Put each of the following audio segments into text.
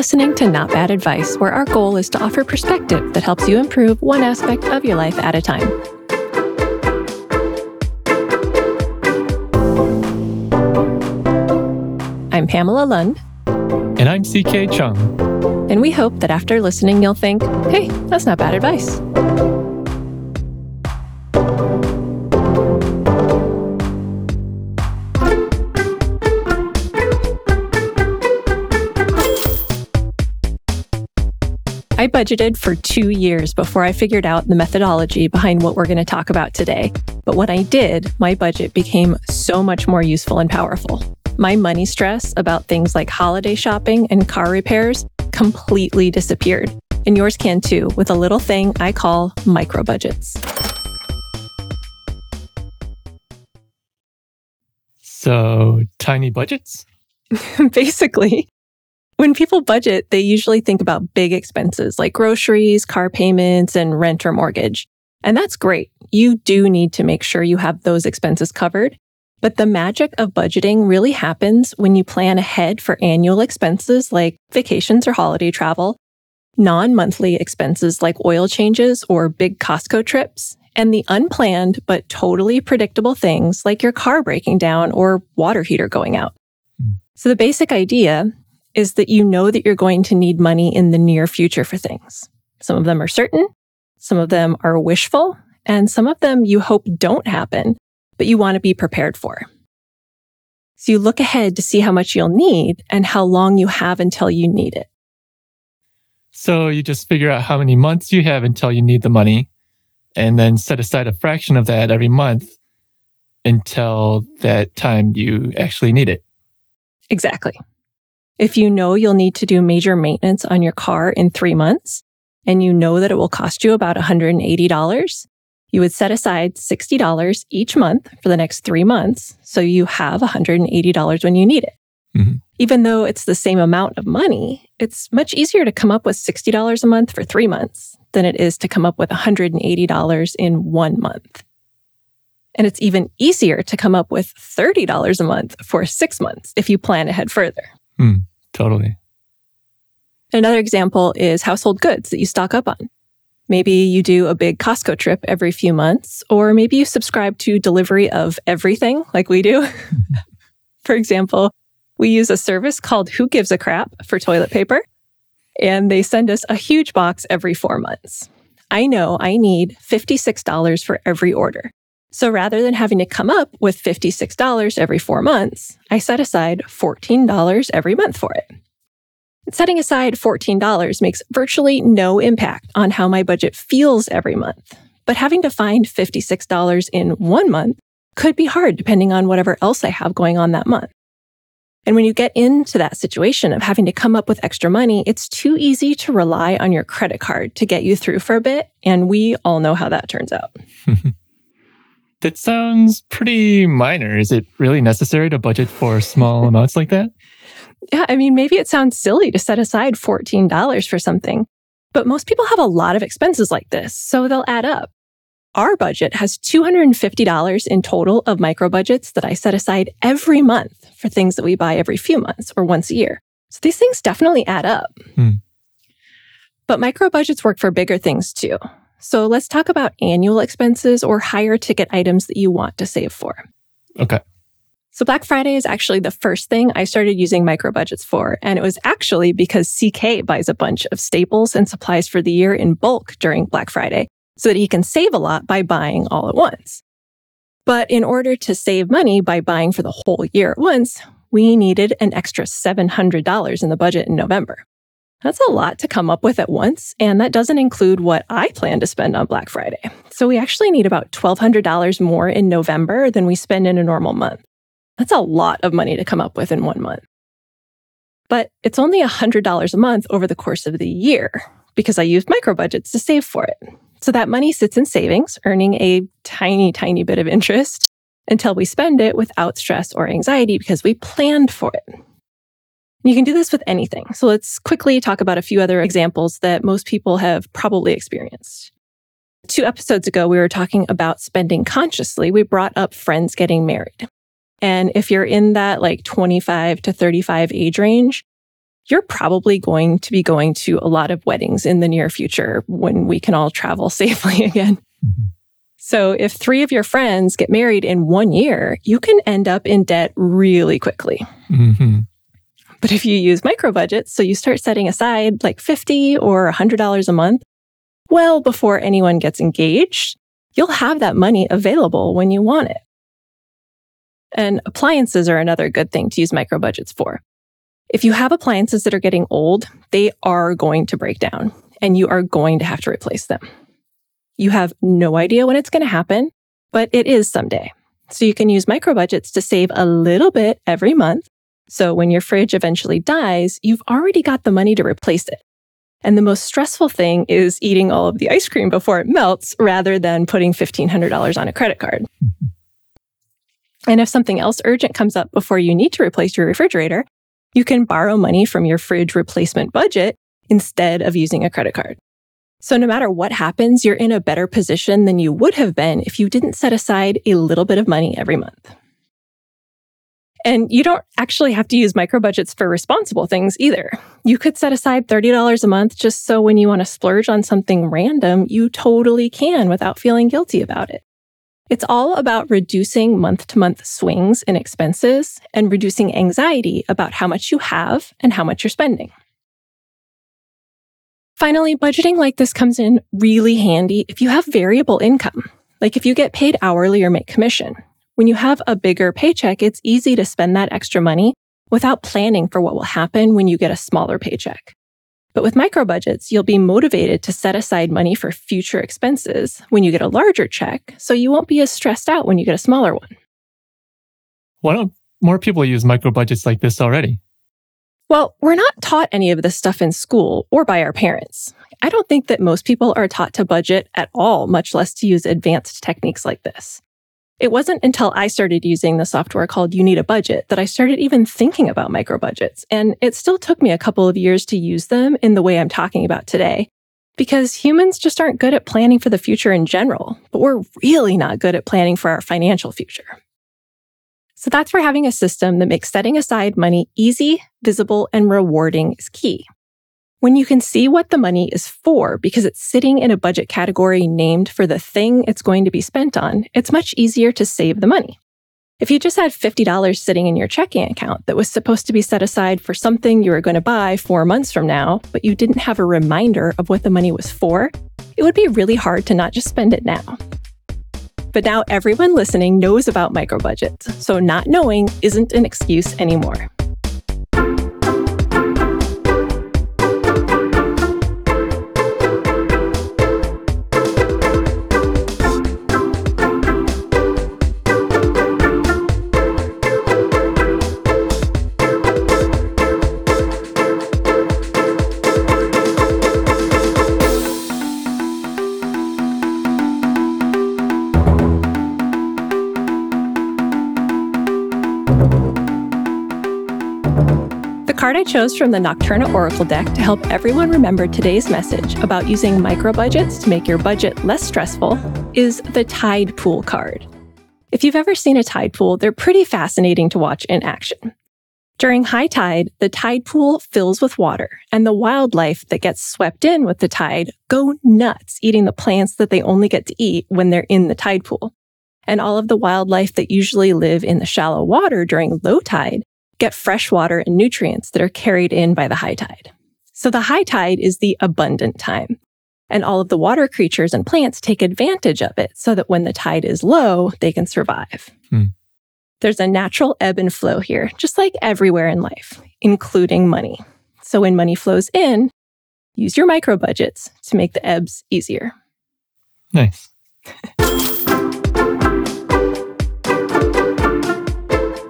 listening to Not Bad Advice, where our goal is to offer perspective that helps you improve one aspect of your life at a time. I'm Pamela Lund. And I'm CK Chung. And we hope that after listening, you'll think, hey, that's not bad advice. I budgeted for two years before I figured out the methodology behind what we're going to talk about today. But when I did, my budget became so much more useful and powerful. My money stress about things like holiday shopping and car repairs completely disappeared. And yours can too, with a little thing I call micro budgets. So, tiny budgets? Basically. When people budget, they usually think about big expenses like groceries, car payments, and rent or mortgage. And that's great. You do need to make sure you have those expenses covered. But the magic of budgeting really happens when you plan ahead for annual expenses like vacations or holiday travel, non monthly expenses like oil changes or big Costco trips, and the unplanned but totally predictable things like your car breaking down or water heater going out. Hmm. So the basic idea is that you know that you're going to need money in the near future for things. Some of them are certain, some of them are wishful, and some of them you hope don't happen, but you want to be prepared for. So you look ahead to see how much you'll need and how long you have until you need it. So you just figure out how many months you have until you need the money and then set aside a fraction of that every month until that time you actually need it. Exactly. If you know you'll need to do major maintenance on your car in three months, and you know that it will cost you about $180, you would set aside $60 each month for the next three months. So you have $180 when you need it. Mm-hmm. Even though it's the same amount of money, it's much easier to come up with $60 a month for three months than it is to come up with $180 in one month. And it's even easier to come up with $30 a month for six months if you plan ahead further. Mm. Totally. Another example is household goods that you stock up on. Maybe you do a big Costco trip every few months, or maybe you subscribe to delivery of everything like we do. for example, we use a service called Who Gives a Crap for toilet paper, and they send us a huge box every four months. I know I need $56 for every order. So rather than having to come up with $56 every four months, I set aside $14 every month for it. Setting aside $14 makes virtually no impact on how my budget feels every month. But having to find $56 in one month could be hard depending on whatever else I have going on that month. And when you get into that situation of having to come up with extra money, it's too easy to rely on your credit card to get you through for a bit. And we all know how that turns out. That sounds pretty minor. Is it really necessary to budget for small amounts like that? Yeah, I mean, maybe it sounds silly to set aside $14 for something, but most people have a lot of expenses like this, so they'll add up. Our budget has $250 in total of micro budgets that I set aside every month for things that we buy every few months or once a year. So these things definitely add up. Hmm. But micro budgets work for bigger things too. So let's talk about annual expenses or higher ticket items that you want to save for. Okay. So Black Friday is actually the first thing I started using micro budgets for. And it was actually because CK buys a bunch of staples and supplies for the year in bulk during Black Friday so that he can save a lot by buying all at once. But in order to save money by buying for the whole year at once, we needed an extra $700 in the budget in November. That's a lot to come up with at once, and that doesn't include what I plan to spend on Black Friday. So we actually need about $1,200 more in November than we spend in a normal month. That's a lot of money to come up with in one month. But it's only $100 a month over the course of the year because I used micro budgets to save for it. So that money sits in savings, earning a tiny, tiny bit of interest until we spend it without stress or anxiety because we planned for it. You can do this with anything. So let's quickly talk about a few other examples that most people have probably experienced. Two episodes ago, we were talking about spending consciously. We brought up friends getting married. And if you're in that like 25 to 35 age range, you're probably going to be going to a lot of weddings in the near future when we can all travel safely again. Mm-hmm. So if three of your friends get married in one year, you can end up in debt really quickly. Mm-hmm. But if you use micro budgets, so you start setting aside like 50 or $100 a month, well before anyone gets engaged, you'll have that money available when you want it. And appliances are another good thing to use micro budgets for. If you have appliances that are getting old, they are going to break down and you are going to have to replace them. You have no idea when it's going to happen, but it is someday. So you can use micro budgets to save a little bit every month. So when your fridge eventually dies, you've already got the money to replace it. And the most stressful thing is eating all of the ice cream before it melts rather than putting $1,500 on a credit card. Mm-hmm. and if something else urgent comes up before you need to replace your refrigerator, you can borrow money from your fridge replacement budget instead of using a credit card. So no matter what happens, you're in a better position than you would have been if you didn't set aside a little bit of money every month. And you don't actually have to use micro budgets for responsible things either. You could set aside $30 a month just so when you want to splurge on something random, you totally can without feeling guilty about it. It's all about reducing month to month swings in expenses and reducing anxiety about how much you have and how much you're spending. Finally, budgeting like this comes in really handy if you have variable income, like if you get paid hourly or make commission. When you have a bigger paycheck, it's easy to spend that extra money without planning for what will happen when you get a smaller paycheck. But with micro budgets, you'll be motivated to set aside money for future expenses when you get a larger check, so you won't be as stressed out when you get a smaller one. Why don't more people use micro budgets like this already? Well, we're not taught any of this stuff in school or by our parents. I don't think that most people are taught to budget at all, much less to use advanced techniques like this. It wasn't until I started using the software called You Need a Budget that I started even thinking about micro budgets. And it still took me a couple of years to use them in the way I'm talking about today. Because humans just aren't good at planning for the future in general, but we're really not good at planning for our financial future. So that's where having a system that makes setting aside money easy, visible, and rewarding is key. When you can see what the money is for because it's sitting in a budget category named for the thing it's going to be spent on, it's much easier to save the money. If you just had $50 sitting in your checking account that was supposed to be set aside for something you were going to buy four months from now, but you didn't have a reminder of what the money was for, it would be really hard to not just spend it now. But now everyone listening knows about micro budgets, so not knowing isn't an excuse anymore. I chose from the Nocturna Oracle deck to help everyone remember today's message about using micro budgets to make your budget less stressful is the Tide Pool card. If you've ever seen a tide pool, they're pretty fascinating to watch in action. During high tide, the tide pool fills with water, and the wildlife that gets swept in with the tide go nuts eating the plants that they only get to eat when they're in the tide pool. And all of the wildlife that usually live in the shallow water during low tide get fresh water and nutrients that are carried in by the high tide. So the high tide is the abundant time. And all of the water creatures and plants take advantage of it so that when the tide is low, they can survive. Hmm. There's a natural ebb and flow here, just like everywhere in life, including money. So when money flows in, use your micro budgets to make the ebbs easier. Nice.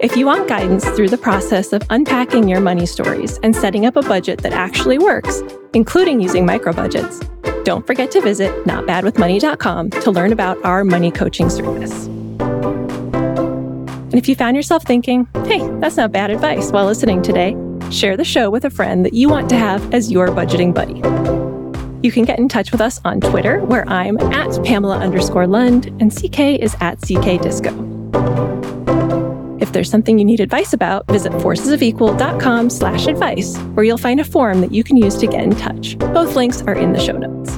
If you want guidance through the process of unpacking your money stories and setting up a budget that actually works, including using micro budgets, don't forget to visit notbadwithmoney.com to learn about our money coaching service. And if you found yourself thinking, hey, that's not bad advice while listening today, share the show with a friend that you want to have as your budgeting buddy. You can get in touch with us on Twitter, where I'm at Pamela underscore Lund and CK is at CK Disco. There's something you need advice about, visit forcesofequal.com slash advice, where you'll find a form that you can use to get in touch. Both links are in the show notes.